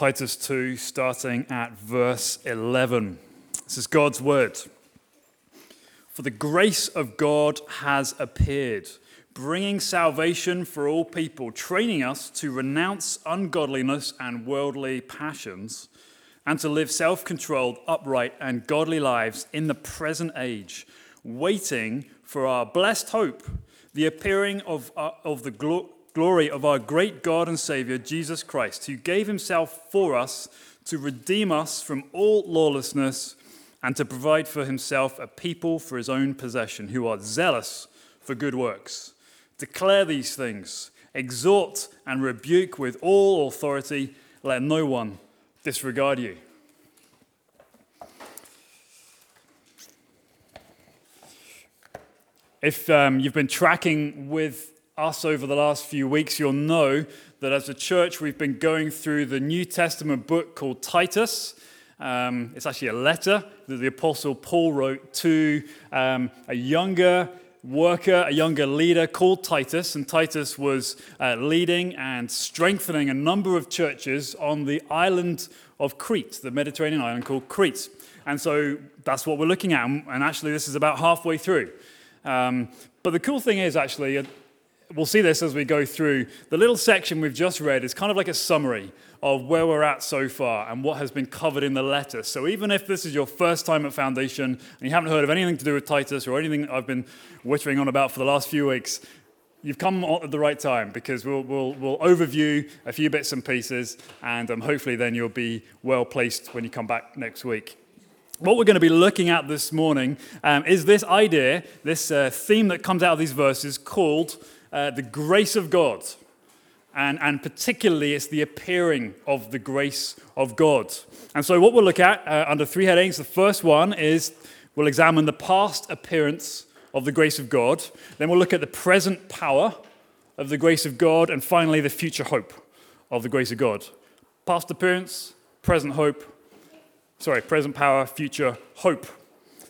Titus 2, starting at verse 11. This is God's word. For the grace of God has appeared, bringing salvation for all people, training us to renounce ungodliness and worldly passions, and to live self controlled, upright, and godly lives in the present age, waiting for our blessed hope, the appearing of, uh, of the glory glory of our great God and Savior, Jesus Christ, who gave himself for us to redeem us from all lawlessness and to provide for himself a people for his own possession who are zealous for good works. Declare these things, exhort and rebuke with all authority, let no one disregard you. If um, you've been tracking with us over the last few weeks, you'll know that as a church, we've been going through the New Testament book called Titus. Um, it's actually a letter that the Apostle Paul wrote to um, a younger worker, a younger leader called Titus. And Titus was uh, leading and strengthening a number of churches on the island of Crete, the Mediterranean island called Crete. And so that's what we're looking at. And actually, this is about halfway through. Um, but the cool thing is, actually, we'll see this as we go through. The little section we've just read is kind of like a summary of where we're at so far and what has been covered in the letter. So even if this is your first time at Foundation and you haven't heard of anything to do with Titus or anything I've been whittering on about for the last few weeks, you've come at the right time because we'll, we'll, we'll overview a few bits and pieces and um, hopefully then you'll be well placed when you come back next week. What we're going to be looking at this morning um, is this idea, this uh, theme that comes out of these verses called uh, the grace of God. And, and particularly, it's the appearing of the grace of God. And so, what we'll look at uh, under three headings the first one is we'll examine the past appearance of the grace of God. Then, we'll look at the present power of the grace of God. And finally, the future hope of the grace of God. Past appearance, present hope, sorry, present power, future hope.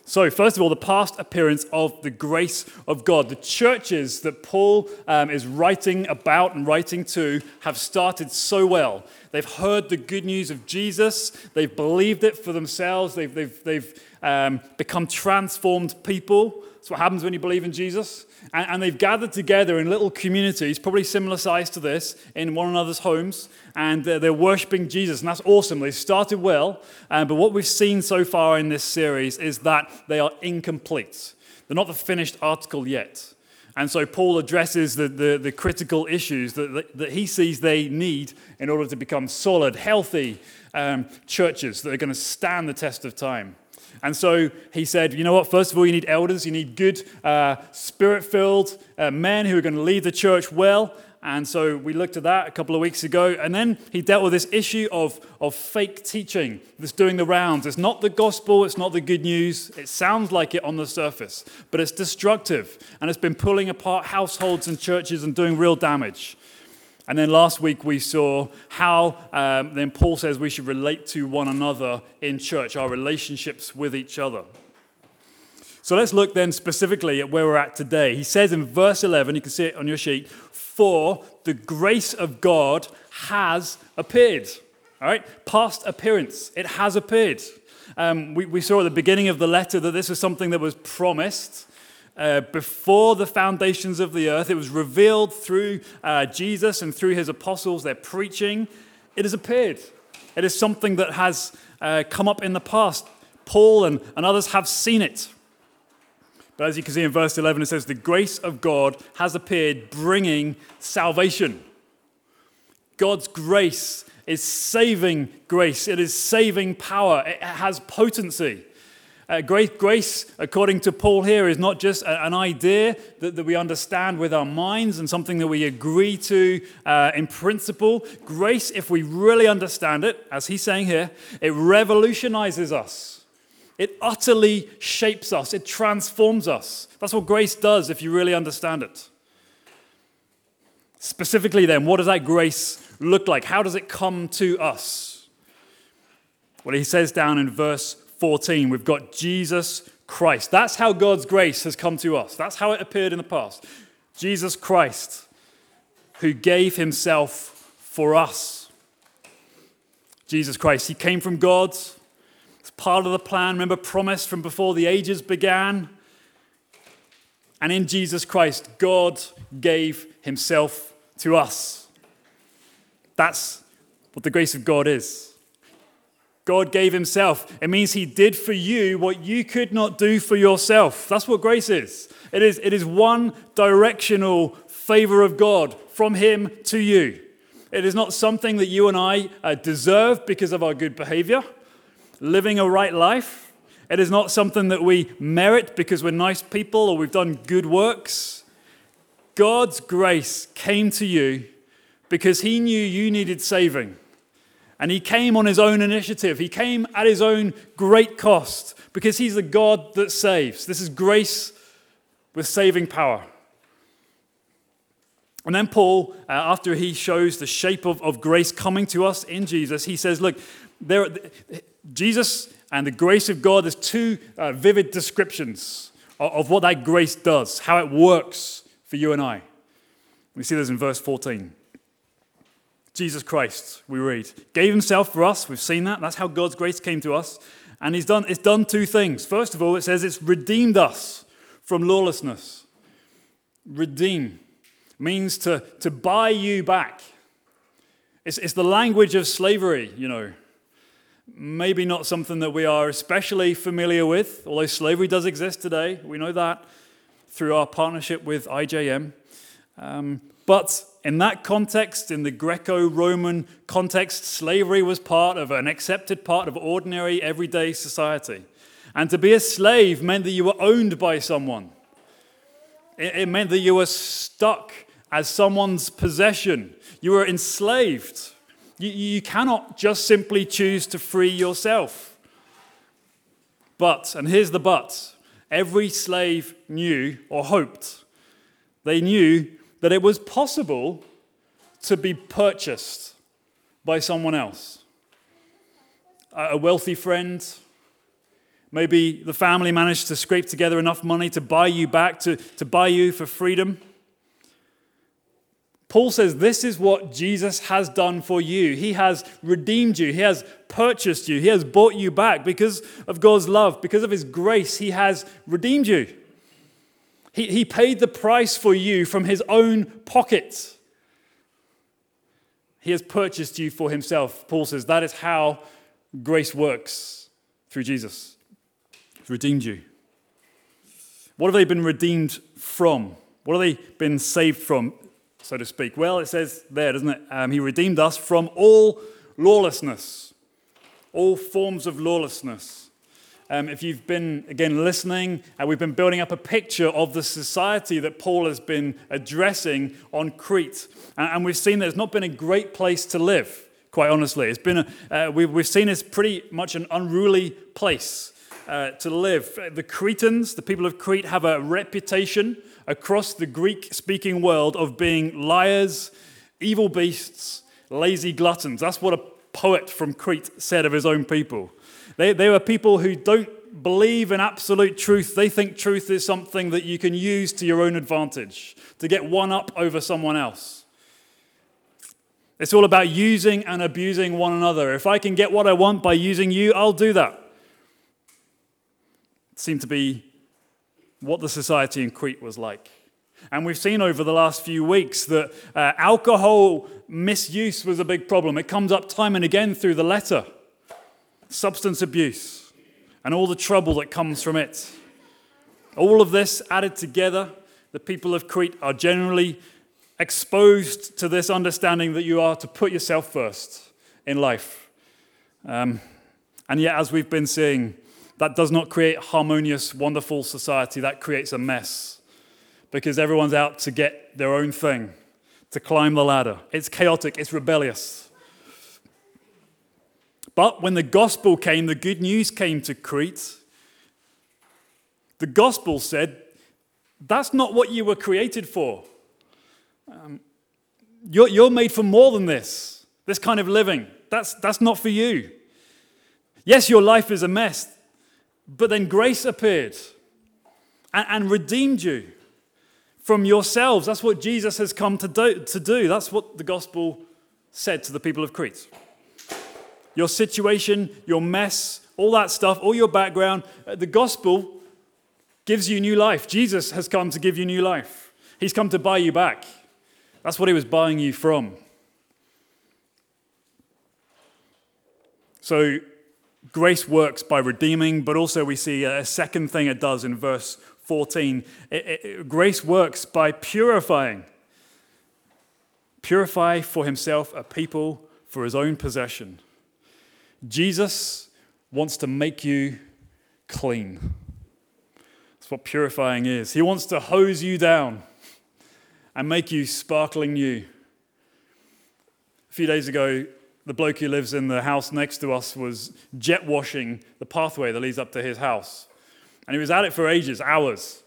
So, first of all, the past appearance of the grace of God. The churches that Paul um, is writing about and writing to have started so well. They've heard the good news of Jesus, they've believed it for themselves, they've, they've, they've um, become transformed people. That's what happens when you believe in Jesus. And, and, they've gathered together in little communities, probably similar size to this, in one another's homes, and they're, they're worshiping Jesus. And that's awesome. They started well, um, but what we've seen so far in this series is that they are incomplete. They're not the finished article yet. And so Paul addresses the, the, the critical issues that, that, that, he sees they need in order to become solid, healthy um, churches that are going to stand the test of time. And so he said, you know what? First of all, you need elders. You need good, uh, spirit filled uh, men who are going to lead the church well. And so we looked at that a couple of weeks ago. And then he dealt with this issue of, of fake teaching that's doing the rounds. It's not the gospel, it's not the good news. It sounds like it on the surface, but it's destructive. And it's been pulling apart households and churches and doing real damage. And then last week we saw how um, then Paul says we should relate to one another in church, our relationships with each other. So let's look then specifically at where we're at today. He says in verse 11, you can see it on your sheet, for the grace of God has appeared. All right, past appearance, it has appeared. Um, we, we saw at the beginning of the letter that this was something that was promised uh, before the foundations of the earth. It was revealed through uh, Jesus and through his apostles, their preaching. It has appeared. It is something that has uh, come up in the past. Paul and, and others have seen it. But as you can see in verse 11, it says, The grace of God has appeared, bringing salvation. God's grace is saving grace, it is saving power, it has potency. Uh, grace, grace, according to Paul here, is not just a, an idea that, that, we understand with our minds and something that we agree to uh, in principle. Grace, if we really understand it, as he's saying here, it revolutionizes us. It utterly shapes us. It transforms us. That's what grace does if you really understand it. Specifically, then, what does that grace look like? How does it come to us? Well, he says down in verse 14, we've got Jesus Christ. That's how God's grace has come to us. That's how it appeared in the past. Jesus Christ, who gave himself for us. Jesus Christ. He came from God. It's part of the plan, remember, promised from before the ages began. And in Jesus Christ, God gave himself to us. That's what the grace of God is. God gave himself. It means he did for you what you could not do for yourself. That's what grace is. It is, it is one directional favor of God from him to you. It is not something that you and I uh, deserve because of our good behavior, living a right life. It is not something that we merit because we're nice people or we've done good works. God's grace came to you because he knew you needed saving. And he came on his own initiative. He came at his own great cost because he's the God that saves. This is grace with saving power. And then Paul, uh, after he shows the shape of, of grace coming to us in Jesus, he says, Look, there, Jesus and the grace of God, there's two uh, vivid descriptions of, of what that grace does, how it works for you and I. We see this in verse 14. Jesus Christ, we read, gave himself for us. We've seen that. That's how God's grace came to us. And he's done, it's done two things. First of all, it says it's redeemed us from lawlessness. Redeem means to, to buy you back. It's, it's the language of slavery, you know. Maybe not something that we are especially familiar with, although slavery does exist today. We know that through our partnership with IJM. Um, but in that context, in the Greco Roman context, slavery was part of an accepted part of ordinary everyday society. And to be a slave meant that you were owned by someone, it, meant that you were stuck as someone's possession, you were enslaved. You cannot just simply choose to free yourself. But, and here's the but every slave knew or hoped, they knew that it was possible to be purchased by someone else. A wealthy friend, maybe the family managed to scrape together enough money to buy you back, to, to buy you for freedom. Paul says this is what Jesus has done for you. He has redeemed you, He has purchased you, He has bought you back because of God's love, because of His grace. He has redeemed you. He, he paid the price for you from his own pocket. He has purchased you for himself. Paul says that is how grace works through Jesus. He's redeemed you. What have they been redeemed from? What have they been saved from, so to speak? Well, it says there, doesn't it? Um, he redeemed us from all lawlessness, all forms of lawlessness. Um, if you've been, again, listening, uh, we've been building up a picture of the society that Paul has been addressing on Crete. And, and we've seen that it's not been a great place to live, quite honestly. It's been a, uh, we've, we've seen it's pretty much an unruly place uh, to live. The Cretans, the people of Crete, have a reputation across the Greek speaking world of being liars, evil beasts, lazy gluttons. That's what a poet from Crete said of his own people. They, they were people who don't believe in absolute truth. They think truth is something that you can use to your own advantage, to get one up over someone else. It's all about using and abusing one another. If I can get what I want by using you, I'll do that. Seemed to be what the society in Crete was like. And we've seen over the last few weeks that uh, alcohol misuse was a big problem. It comes up time and again through the letter substance abuse, and all the trouble that comes from it. All of this added together, the people of Crete are generally exposed to this understanding that you are to put yourself first in life. Um, and yet, as we've been seeing, that does not create harmonious, wonderful society. That creates a mess because everyone's out to get their own thing, to climb the ladder. It's chaotic, it's rebellious. But when the gospel came, the good news came to Crete, the gospel said, That's not what you were created for. Um, you're, you're made for more than this, this kind of living. That's, that's not for you. Yes, your life is a mess, but then grace appeared and, and redeemed you from yourselves. That's what Jesus has come to do, to do. That's what the gospel said to the people of Crete. Your situation, your mess, all that stuff, all your background. Uh, the gospel gives you new life. Jesus has come to give you new life. He's come to buy you back. That's what he was buying you from. So, grace works by redeeming, but also we see a second thing it does in verse 14. It, it, grace works by purifying. Purify for himself a people for his own possession. Jesus wants to make you clean. That's what purifying is. He wants to hose you down and make you sparkling new. A few days ago, the bloke who lives in the house next to us was jet washing the pathway that leads up to his house. And he was at it for ages, hours.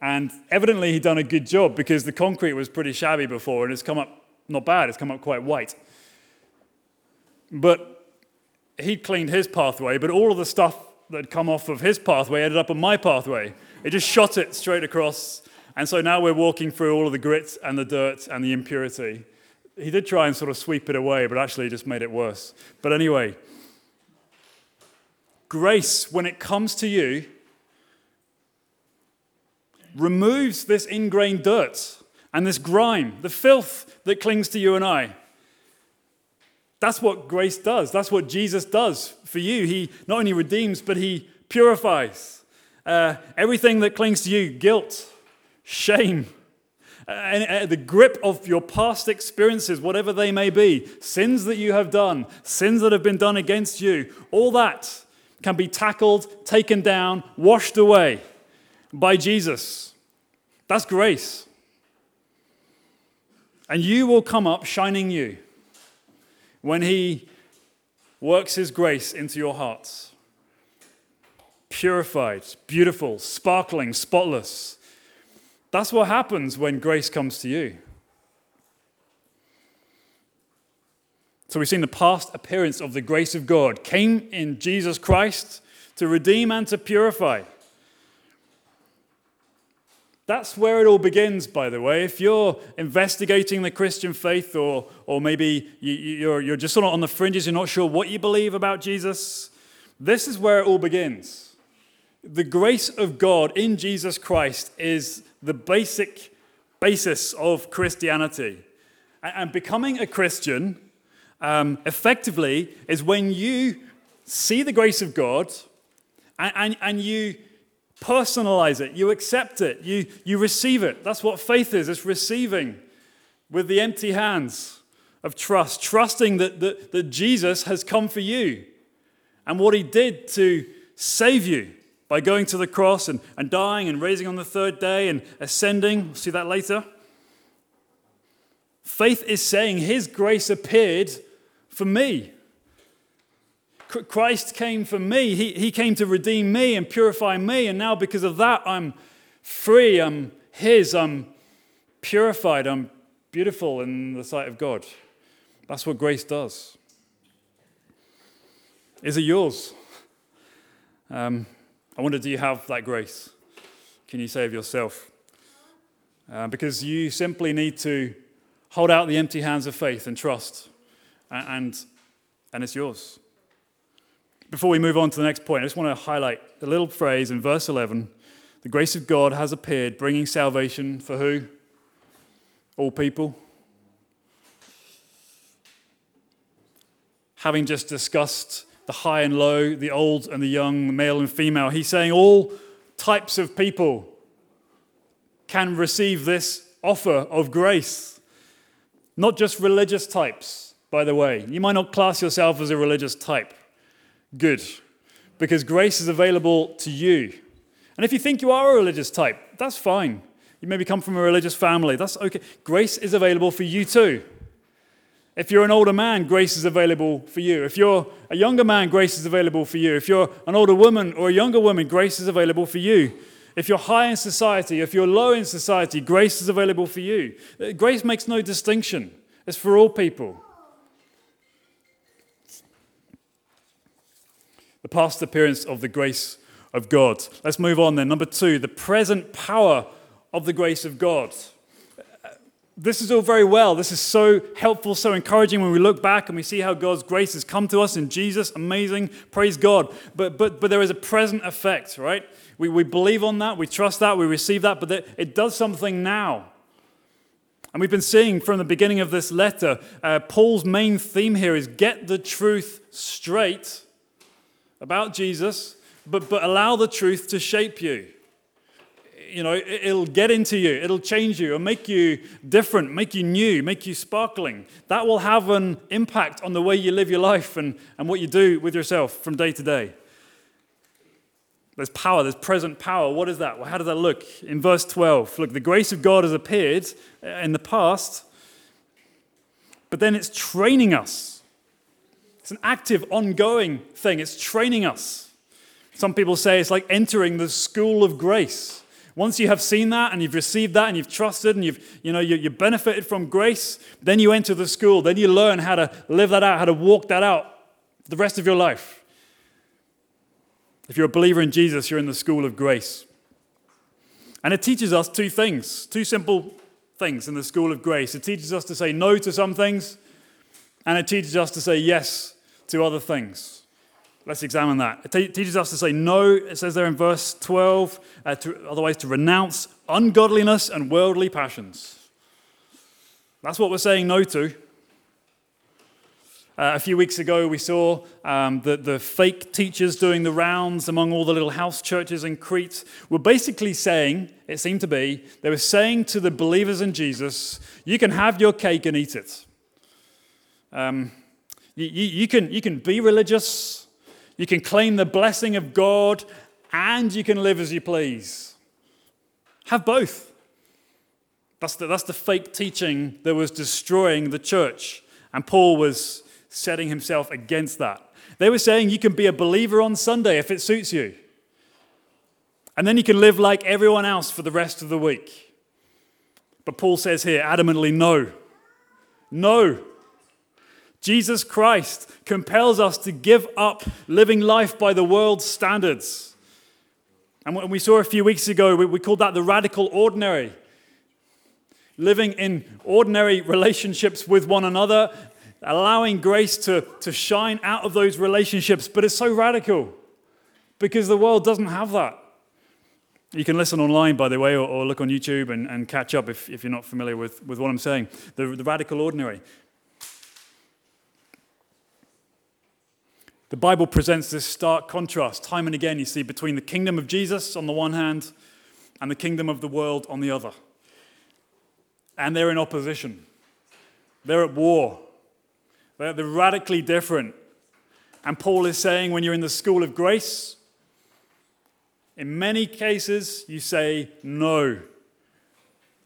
And evidently, he'd done a good job because the concrete was pretty shabby before and it's come up not bad, it's come up quite white. But he'd cleaned his pathway, but all of the stuff that had come off of his pathway ended up on my pathway. It just shot it straight across. And so now we're walking through all of the grit and the dirt and the impurity. He did try and sort of sweep it away, but actually just made it worse. But anyway, grace, when it comes to you, removes this ingrained dirt and this grime, the filth that clings to you and I. That's what grace does. That's what Jesus does for you. He not only redeems, but he purifies. Uh, everything that clings to you guilt, shame, uh, and, uh, the grip of your past experiences, whatever they may be, sins that you have done, sins that have been done against you, all that can be tackled, taken down, washed away by Jesus. That's grace. And you will come up shining new when He works His grace into your hearts. Purified, beautiful, sparkling, spotless. That's what happens when grace comes to you. So we've seen the past appearance of the grace of God came in Jesus Christ to redeem and to purify. That's where it all begins, by the way. If you're investigating the Christian faith, or, or maybe you, are you're just sort of on the fringes, you're not sure what you believe about Jesus, this is where it all begins. The grace of God in Jesus Christ is the basic basis of Christianity. And becoming a Christian um, effectively is when you see the grace of God and, and, and you personalize it, you accept it, you, you receive it. That's what faith is it's receiving with the empty hands of trust, trusting that, that, that Jesus has come for you and what he did to save you by going to the cross and, and dying and raising on the third day and ascending. We'll see that later. Faith is saying his grace appeared for me. Christ came for me. He, he came to redeem me and purify me. And now, because of that, I'm free. I'm His. I'm purified. I'm beautiful in the sight of God. That's what grace does. Is it yours? Um, I wonder, do you have that grace? Can you save yourself? Uh, because you simply need to hold out the empty hands of faith and trust, and, and, and it's yours. Before we move on to the next point, I just want to highlight the little phrase in verse 11 the grace of God has appeared, bringing salvation for who? All people. Having just discussed the high and low, the old and the young, the male and female, he's saying all types of people can receive this offer of grace. Not just religious types, by the way. You might not class yourself as a religious type. Good. Because grace is available to you. And if you think you are a religious type, that's fine. You maybe come from a religious family. That's okay. Grace is available for you too. If you're an older man, grace is available for you. If you're a younger man, grace is available for you. If you're an older woman or a younger woman, grace is available for you. If you're high in society, if you're low in society, grace is available for you. Uh, grace makes no distinction, it's for all people. The past appearance of the grace of God. Let's move on then. Number two, the present power of the grace of God. this is all very well. This is so helpful, so encouraging when we look back and we see how God's grace has come to us in Jesus. Amazing. Praise God. But, but, but there is a present effect, right? We, we believe on that, we trust that, we receive that, but it does something now. And we've been seeing from the beginning of this letter, uh, Paul's main theme here is get the truth straight about Jesus, but, but allow the truth to shape you you know, it'll get into you, it'll change you, it'll make you different, make you new, make you sparkling. That will have an impact on the way you live your life and, and what you do with yourself from day to day. There's power, there's present power. What is that? Well, how does that look? In verse 12, look, the grace of God has appeared in the past, but then it's training us. It's an active, ongoing thing, it's training us. Some people say it's like entering the school of grace. Once you have seen that and you've received that and you've trusted and you've, you know, you, you benefited from grace, then you enter the school. Then you learn how to live that out, how to walk that out the rest of your life. If you're a believer in Jesus, you're in the school of grace. And it teaches us two things, two simple things in the school of grace. It teaches us to say no to some things, and it teaches us to say yes to other things. Let's examine that. It te- teaches us to say no, it says there in verse 12, uh, to, otherwise to renounce ungodliness and worldly passions. That's what we're saying no to. Uh, a few weeks ago, we saw um, the, the fake teachers doing the rounds among all the little house churches in Crete were basically saying, it seemed to be, they were saying to the believers in Jesus, you can have your cake and eat it. Um, you, you, you, can, you can be religious, you can claim the blessing of God and you can live as you please. Have both. That's the, that's the fake teaching that was destroying the church. And Paul was setting himself against that. They were saying you can be a believer on Sunday if it suits you. And then you can live like everyone else for the rest of the week. But Paul says here adamantly, no. No. Jesus Christ compels us to give up living life by the world's standards. And we saw a few weeks ago, we called that the radical ordinary. Living in ordinary relationships with one another, allowing grace to, to shine out of those relationships. But it's so radical because the world doesn't have that. You can listen online, by the way, or, or look on YouTube and, and catch up if, if you're not familiar with, with what I'm saying. The, the radical ordinary. The Bible presents this stark contrast time and again, you see, between the kingdom of Jesus on the one hand and the kingdom of the world on the other. And they're in opposition, they're at war, they're, they're radically different. And Paul is saying when you're in the school of grace, in many cases, you say no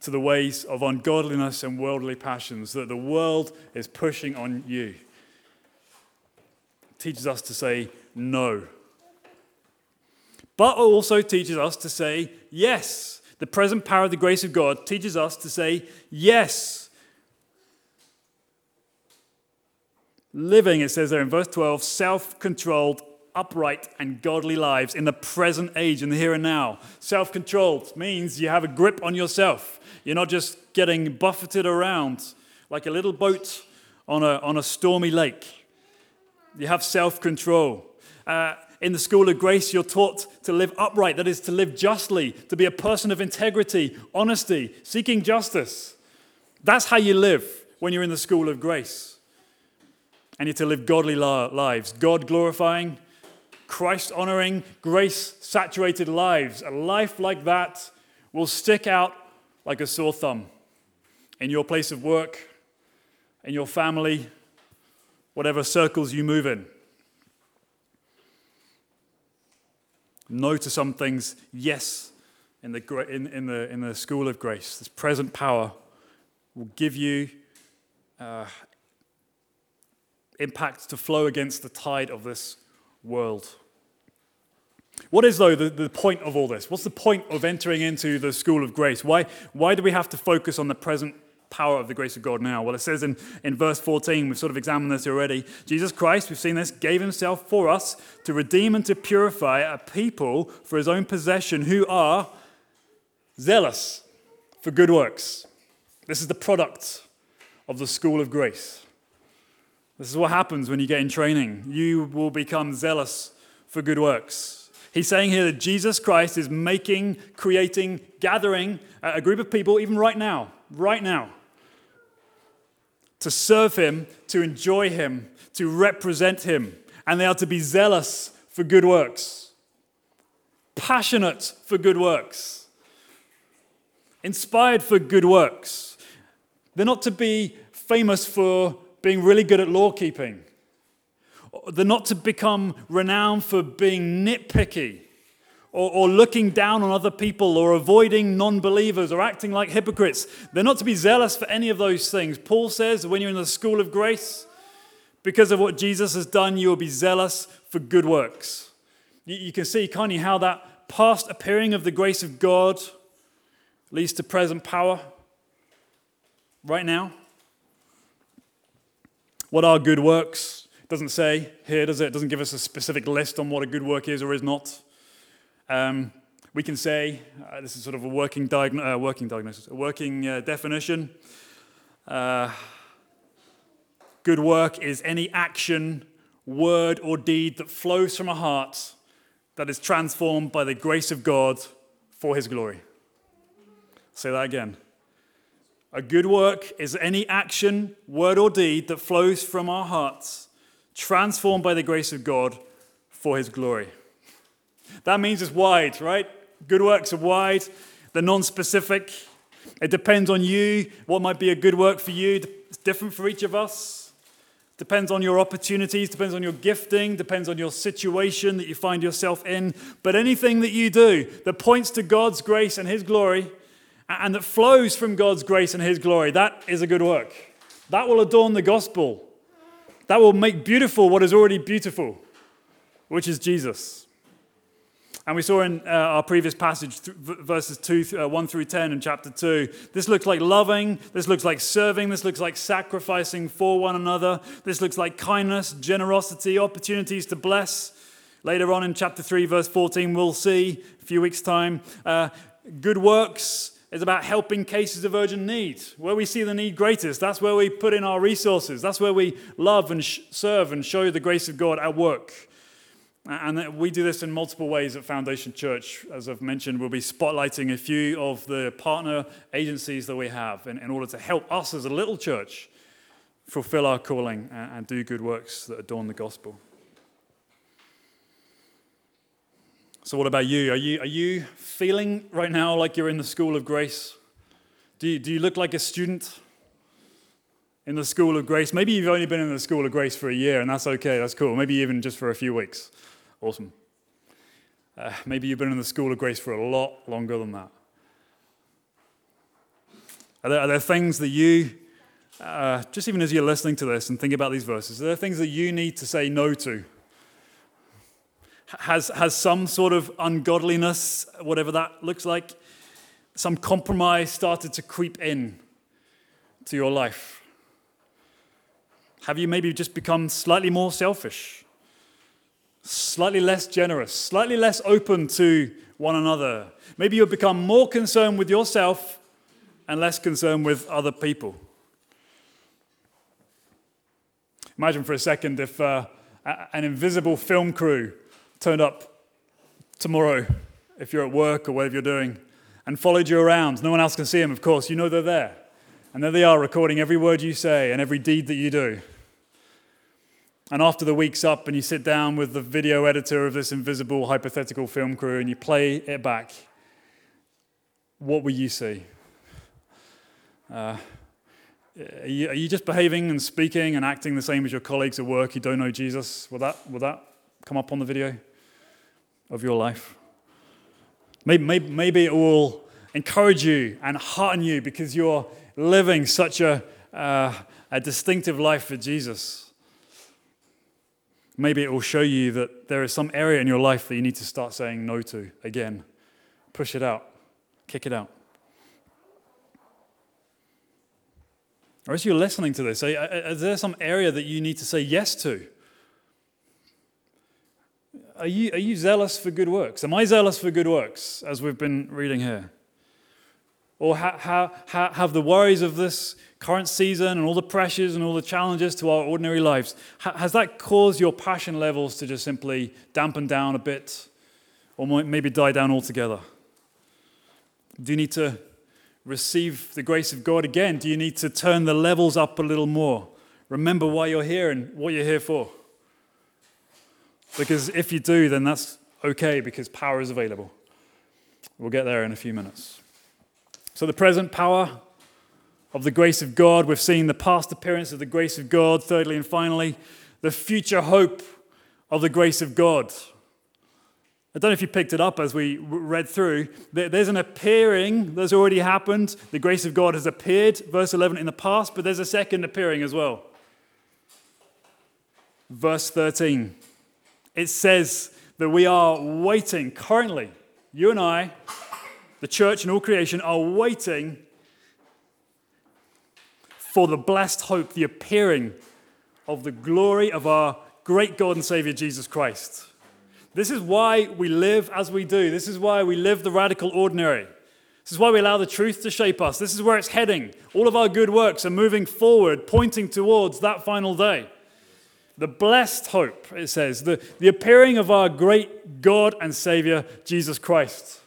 to the ways of ungodliness and worldly passions that the world is pushing on you teaches us to say no. But also teaches us to say yes. The present power of the grace of God teaches us to say yes. Living, it says there in verse 12, self controlled, upright, and godly lives in the present age, in the here and now. Self controlled means you have a grip on yourself. You're not just getting buffeted around like a little boat on a, on a stormy lake. You have self control. Uh, in the school of grace, you're taught to live upright, that is, to live justly, to be a person of integrity, honesty, seeking justice. That's how you live when you're in the school of grace. And you're to live godly lives, God glorifying, Christ honoring, grace saturated lives. A life like that will stick out like a sore thumb in your place of work, in your family, whatever circles you move in. No to some things, yes in the, in, in the, in the school of grace. This present power will give you uh, impact to flow against the tide of this world. What is, though, the, the point of all this? What's the point of entering into the school of grace? Why, why do we have to focus on the present power of the grace of God now? Well, it says in, in verse 14, we've sort of examined this already. Jesus Christ, we've seen this, gave himself for us to redeem and to purify a people for his own possession who are zealous for good works. This is the product of the school of grace. This is what happens when you get in training. You will become zealous for good works. He's saying here that Jesus Christ is making, creating, gathering a group of people, even right now, right now, to serve Him, to enjoy Him, to represent Him. And they are to be zealous for good works, passionate for good works, inspired for good works. They're not to be famous for being really good at law keeping. They're not to become renowned for being nitpicky or, or looking down on other people or avoiding non believers or acting like hypocrites. They're not to be zealous for any of those things. Paul says when you're in the school of grace, because of what Jesus has done, you will be zealous for good works. You, you can see, can't you, how that past appearing of the grace of God leads to present power right now? What are good works? Doesn't say here, does it? It doesn't give us a specific list on what a good work is or is not. Um, we can say, uh, this is sort of a working, uh, working diagnosis, a working uh, definition. Uh, good work is any action, word, or deed that flows from a heart that is transformed by the grace of God for his glory. Say that again. A good work is any action, word, or deed that flows from our hearts, transformed by the grace of God for his glory. That means it's wide, right? Good works are wide, they're non specific. It depends on you. What might be a good work for you? It's different for each of us. Depends on your opportunities, depends on your gifting, depends on your situation that you find yourself in. But anything that you do that points to God's grace and His glory and that flows from God's grace and His glory, that is a good work. That will adorn the gospel. That will make beautiful what is already beautiful, which is Jesus. And we saw in uh, our previous passage, th- verses two, uh, 1 through 10 in chapter 2, this looks like loving, this looks like serving, this looks like sacrificing for one another, this looks like kindness, generosity, opportunities to bless. Later on in chapter 3, verse 14, we'll see a few weeks' time, uh, good works is about helping cases of urgent need. Where we see the need greatest, that's where we put in our resources. That's where we love and sh- serve and show the grace of God at work. And we do this in multiple ways at Foundation Church. As I've mentioned, we'll be spotlighting a few of the partner agencies that we have in, in order to help us as a little church fulfill our calling and, and do good works that adorn the gospel. So, what about you? Are, you? are you feeling right now like you're in the school of grace? Do you, do you look like a student in the school of grace? Maybe you've only been in the school of grace for a year, and that's okay, that's cool. Maybe even just for a few weeks. Awesome. Uh, maybe you've been in the school of grace for a lot longer than that. Are there, are there things that you, uh, just even as you're listening to this and think about these verses, are there things that you need to say no to? has, has some sort of ungodliness, whatever that looks like, some compromise started to creep in to your life? Have you maybe just become slightly more selfish, slightly less generous, slightly less open to one another? Maybe you've become more concerned with yourself and less concerned with other people. Imagine for a second if uh, an invisible film crew turned up tomorrow if you're at work or whatever you're doing and followed you around. No one else can see them, of course. You know they're there. And there they are, recording every word you say and every deed that you do. And after the week's up, and you sit down with the video editor of this invisible hypothetical film crew and you play it back, what will you see? Uh, are, you, are you just behaving and speaking and acting the same as your colleagues at work who don't know Jesus? Will that, will that come up on the video? of your life. Maybe, maybe, maybe it will encourage you and hearten you because you're living such a, uh, a distinctive life for Jesus. Maybe it will show you that there is some area in your life that you need to start saying no to again. Push it out, kick it out. Or as you're listening to this, is there some area that you need to say yes to? Are you, are you zealous for good works? Am I zealous for good works, as we've been reading here? Or ha- ha- have the worries of this current season and all the pressures and all the challenges to our ordinary lives, ha- has that caused your passion levels to just simply dampen down a bit or maybe die down altogether? Do you need to receive the grace of God again? Do you need to turn the levels up a little more? Remember why you're here and what you're here for. Because if you do, then that's okay because power is available. We'll get there in a few minutes. So, the present power of the grace of God, we've seen the past appearance of the grace of God. Thirdly and finally, the future hope of the grace of God. I don't know if you picked it up as we read through. There's an appearing that's already happened. The grace of God has appeared, verse 11, in the past, but there's a second appearing as well. Verse 13. It says that we are waiting currently, you and I, the church and all creation are waiting for the blessed hope, the appearing of the glory of our great God and Savior Jesus Christ. This is why we live as we do. This is why we live the radical ordinary. This is why we allow the truth to shape us. This is where it's heading. All of our good works are moving forward, pointing towards that final day. The blessed hope, it says, the, the appearing of our great God and Savior, Jesus Christ.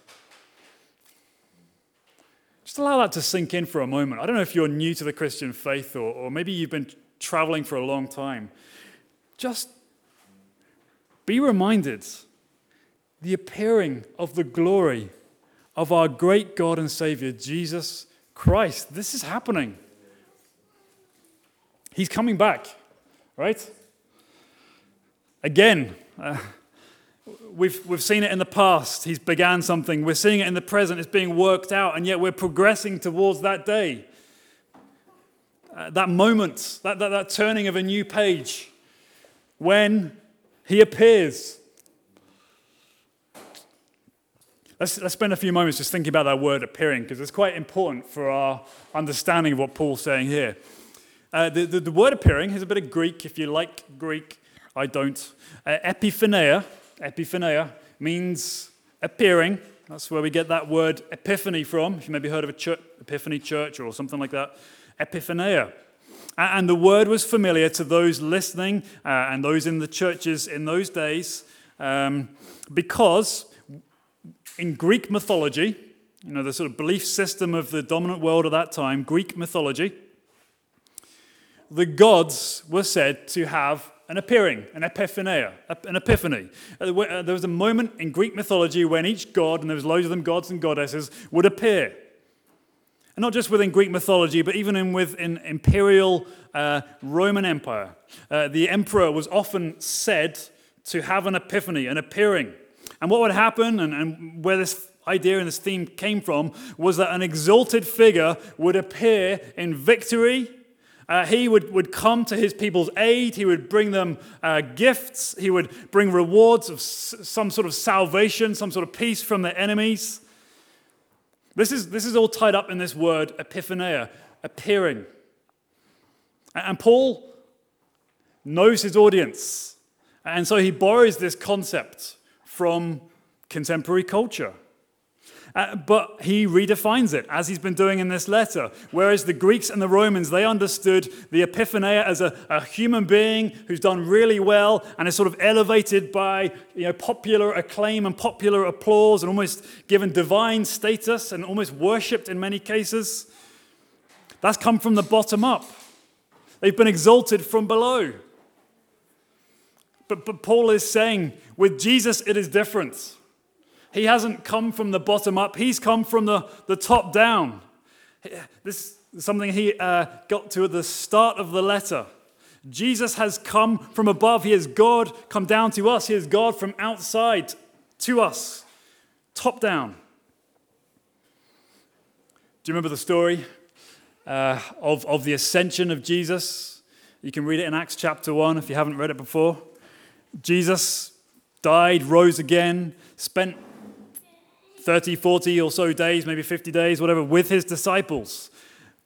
Just allow that to sink in for a moment. I don't know if you're new to the Christian faith or, or maybe you've been traveling for a long time. Just be reminded the appearing of the glory of our great God and Savior, Jesus Christ. This is happening. He's coming back, right? Again, uh, We've, we've seen it in the past. He's began something. We're seeing it in the present. It's being worked out, and yet we're progressing towards that day. Uh, that moment, that, that, that turning of a new page when he appears. Let's, let's spend a few moments just thinking about that word appearing because it's quite important for our understanding of what Paul's saying here. Uh, the, the, the, word appearing has a bit of Greek, if you like Greek. I don't. Uh, epiphaneia Epiphaneia means appearing. That's where we get that word epiphany from. If you maybe heard of a church, Epiphany Church or something like that. epiphaneia. And the word was familiar to those listening uh, and those in the churches in those days um, because in Greek mythology, you know, the sort of belief system of the dominant world at that time, Greek mythology, the gods were said to have an appearing, an an epiphany. Uh, uh, there was a moment in Greek mythology when each god, and there was loads of them, gods and goddesses, would appear. And not just within Greek mythology, but even in, within imperial uh, Roman Empire. Uh, the emperor was often said to have an epiphany, an appearing. And what would happen, and, and where this idea and this theme came from, was that an exalted figure would appear in victory uh, he would, would come to his people's aid. He would bring them uh, gifts. He would bring rewards of s- some sort of salvation, some sort of peace from their enemies. This is, this is all tied up in this word, epiphaneia, appearing. And Paul knows his audience. And so he borrows this concept from contemporary culture. Uh, but he redefines it, as he's been doing in this letter. Whereas the Greeks and the Romans, they understood the epiphaneia as a, a human being who's done really well and is sort of elevated by you know, popular acclaim and popular applause and almost given divine status and almost worshipped in many cases. That's come from the bottom up. They've been exalted from below. But, but Paul is saying, with Jesus, it is different. He hasn't come from the bottom up, he's come from the, the top down. This is something he uh, got to at the start of the letter. Jesus has come from above. He is God come down to us. He is God from outside to us, top down. Do you remember the story uh, of, of the ascension of Jesus? You can read it in Acts chapter 1 if you haven't read it before. Jesus died, rose again, spent 30, 40 or so days, maybe 50 days, whatever, with his disciples.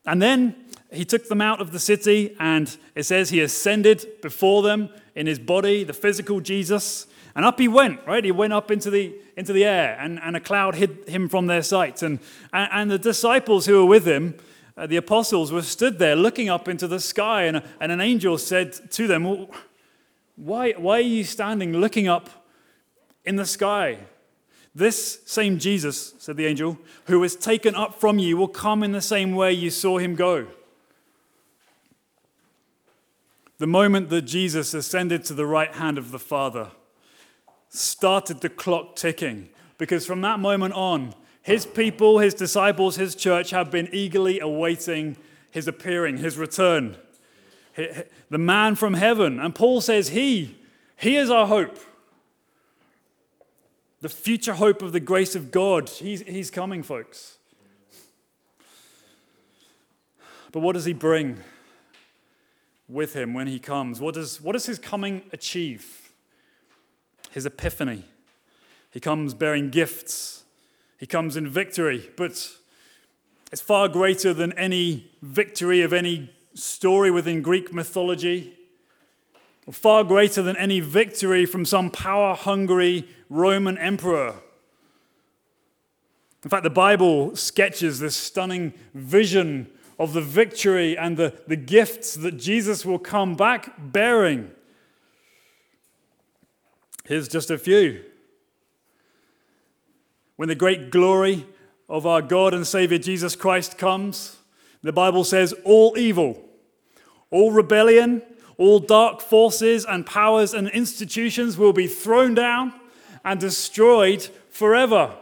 And then he took them out of the city, and it says he ascended before them in his body, the physical Jesus. And up he went, right? He went up into the, into the air, and, and a cloud hid him from their sight. And, and, and the disciples who were with him, uh, the apostles, were stood there looking up into the sky, and, and an angel said to them, well, why, why are you standing looking up in the sky? This same Jesus, said the angel, who was taken up from you will come in the same way you saw him go. The moment that Jesus ascended to the right hand of the Father started the clock ticking, because from that moment on, his people, his disciples, his church have been eagerly awaiting his appearing, his return. The man from heaven. And Paul says, He, He is our hope the future hope of the grace of God. He's, he's coming, folks. But what does he bring with him when he comes? What does, what does his coming achieve? His epiphany. He comes bearing gifts, he comes in victory, but it's far greater than any victory of any story within Greek mythology far greater than any victory from some power hungry Roman emperor. In fact, the Bible sketches this stunning vision of the victory and the, the gifts that Jesus will come back bearing. Here's just a few. When the great glory of our God and Savior Jesus Christ comes, the Bible says all evil, all rebellion, all dark forces and powers and institutions will be thrown down and destroyed forever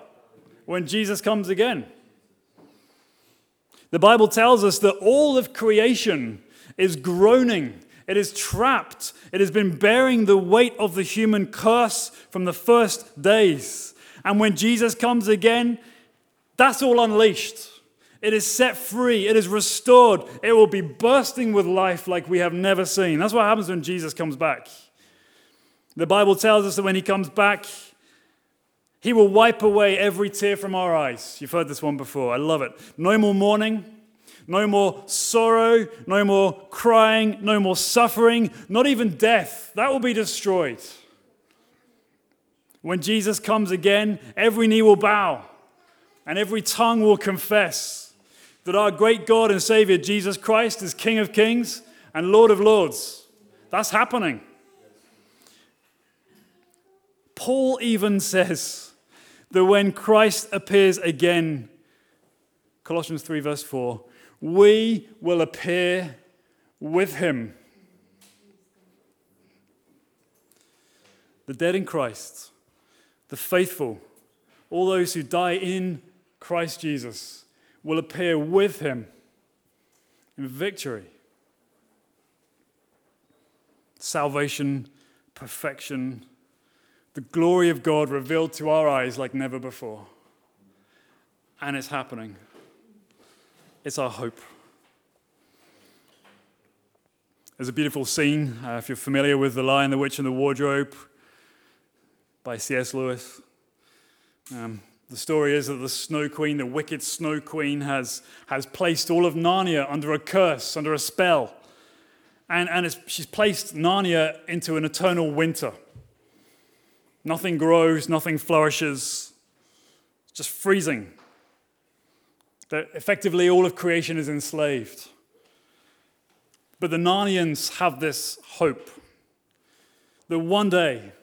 when Jesus comes again. The Bible tells us that all of creation is groaning. It is trapped. It has been bearing the weight of the human curse from the first days. And when Jesus comes again, that's all unleashed. It is set free. It is restored. It will be bursting with life like we have never seen. That's what happens when Jesus comes back. The Bible tells us that when he comes back, he will wipe away every tear from our eyes. You've heard this one before. I love it. No more mourning, no more sorrow, no more crying, no more suffering, not even death. That will be destroyed. When Jesus comes again, every knee will bow and every tongue will confess that our great God and Savior Jesus Christ is King of Kings and Lord of Lords. That's happening. Paul even says that when Christ appears again, Colossians 3, verse 4, we will appear with him. The dead in Christ, the faithful, all those who die in Christ Jesus will appear with him in victory. Salvation, perfection, the glory of God revealed to our eyes like never before. And it's happening. It's our hope. There's a beautiful scene, uh, if you're familiar with The Lion, the Witch, and the Wardrobe by C.S. Lewis. Um, the story is that the Snow Queen, the wicked Snow Queen, has, has placed all of Narnia under a curse, under a spell. And, and she's placed Narnia into an eternal winter. Nothing grows, nothing flourishes, it's just freezing. That effectively, all of creation is enslaved. But the Narnians have this hope that one day,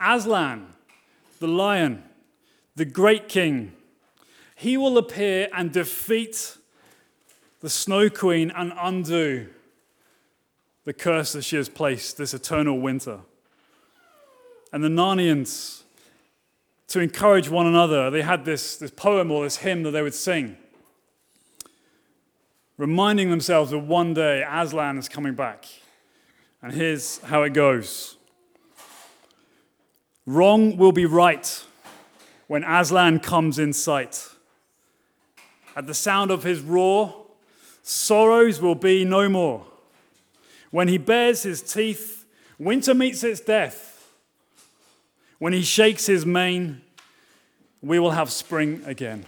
Aslan, the lion, the great king. He will appear and defeat the Snow Queen and undo the curse that she has placed, this eternal winter. And the Narnians, to encourage one another, they had this, this poem or this hymn that they would sing, reminding themselves that one day Aslan is coming back. And here's how it goes Wrong will be right when Aslan comes in sight. At the sound of his roar, sorrows will be no more. When he bares his teeth, winter meets its death. When he shakes his mane, we will have spring again.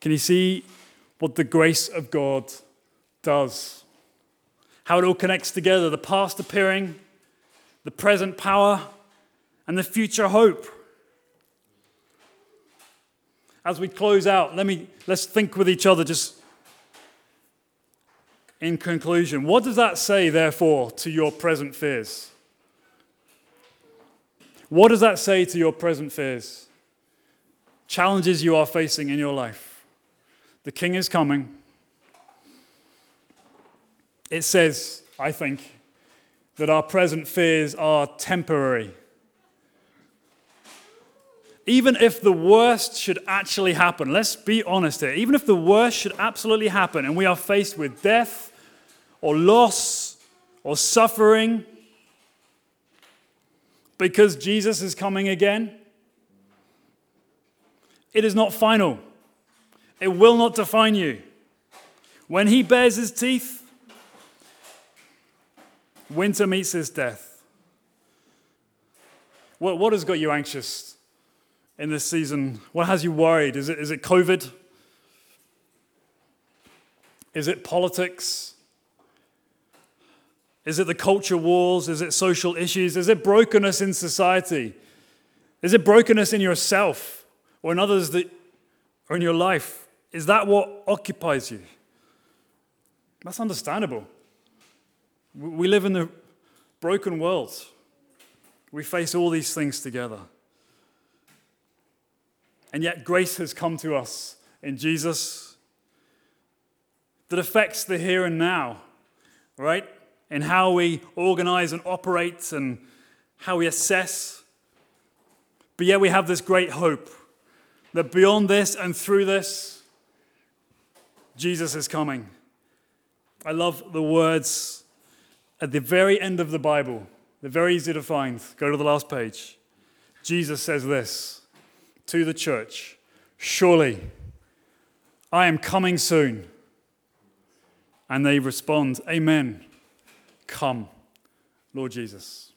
Can you see what the grace of God does? How it all connects together the past appearing, the present power, and the future hope. As we close out, let me let's think with each other just in conclusion. What does that say, therefore, to your present fears? What does that say to your present fears? Challenges you are facing in your life. The king is coming. It says, I think, that our present fears are temporary. Even if the worst should actually happen, let's be honest here, even if the worst should absolutely happen and we are faced with death or loss or suffering because Jesus is coming again, it is not final. It will not define you. When he bares his teeth, winter meets his death. What, what has got you anxious in this season? What has you worried? Is it, is it COVID? Is it politics? Is it the culture wars? Is it social issues? Is it brokenness in society? Is it brokenness in yourself or in others that or in your life? Is that what occupies you? That's understandable. We live in a broken world. We face all these things together. And yet, grace has come to us in Jesus that affects the here and now, right? In how we organize and operate and how we assess. But yet, we have this great hope that beyond this and through this, Jesus is coming. I love the words at the very end of the Bible. They're very easy to find. Go to the last page. Jesus says this to the church Surely, I am coming soon. And they respond, Amen. Come, Lord Jesus.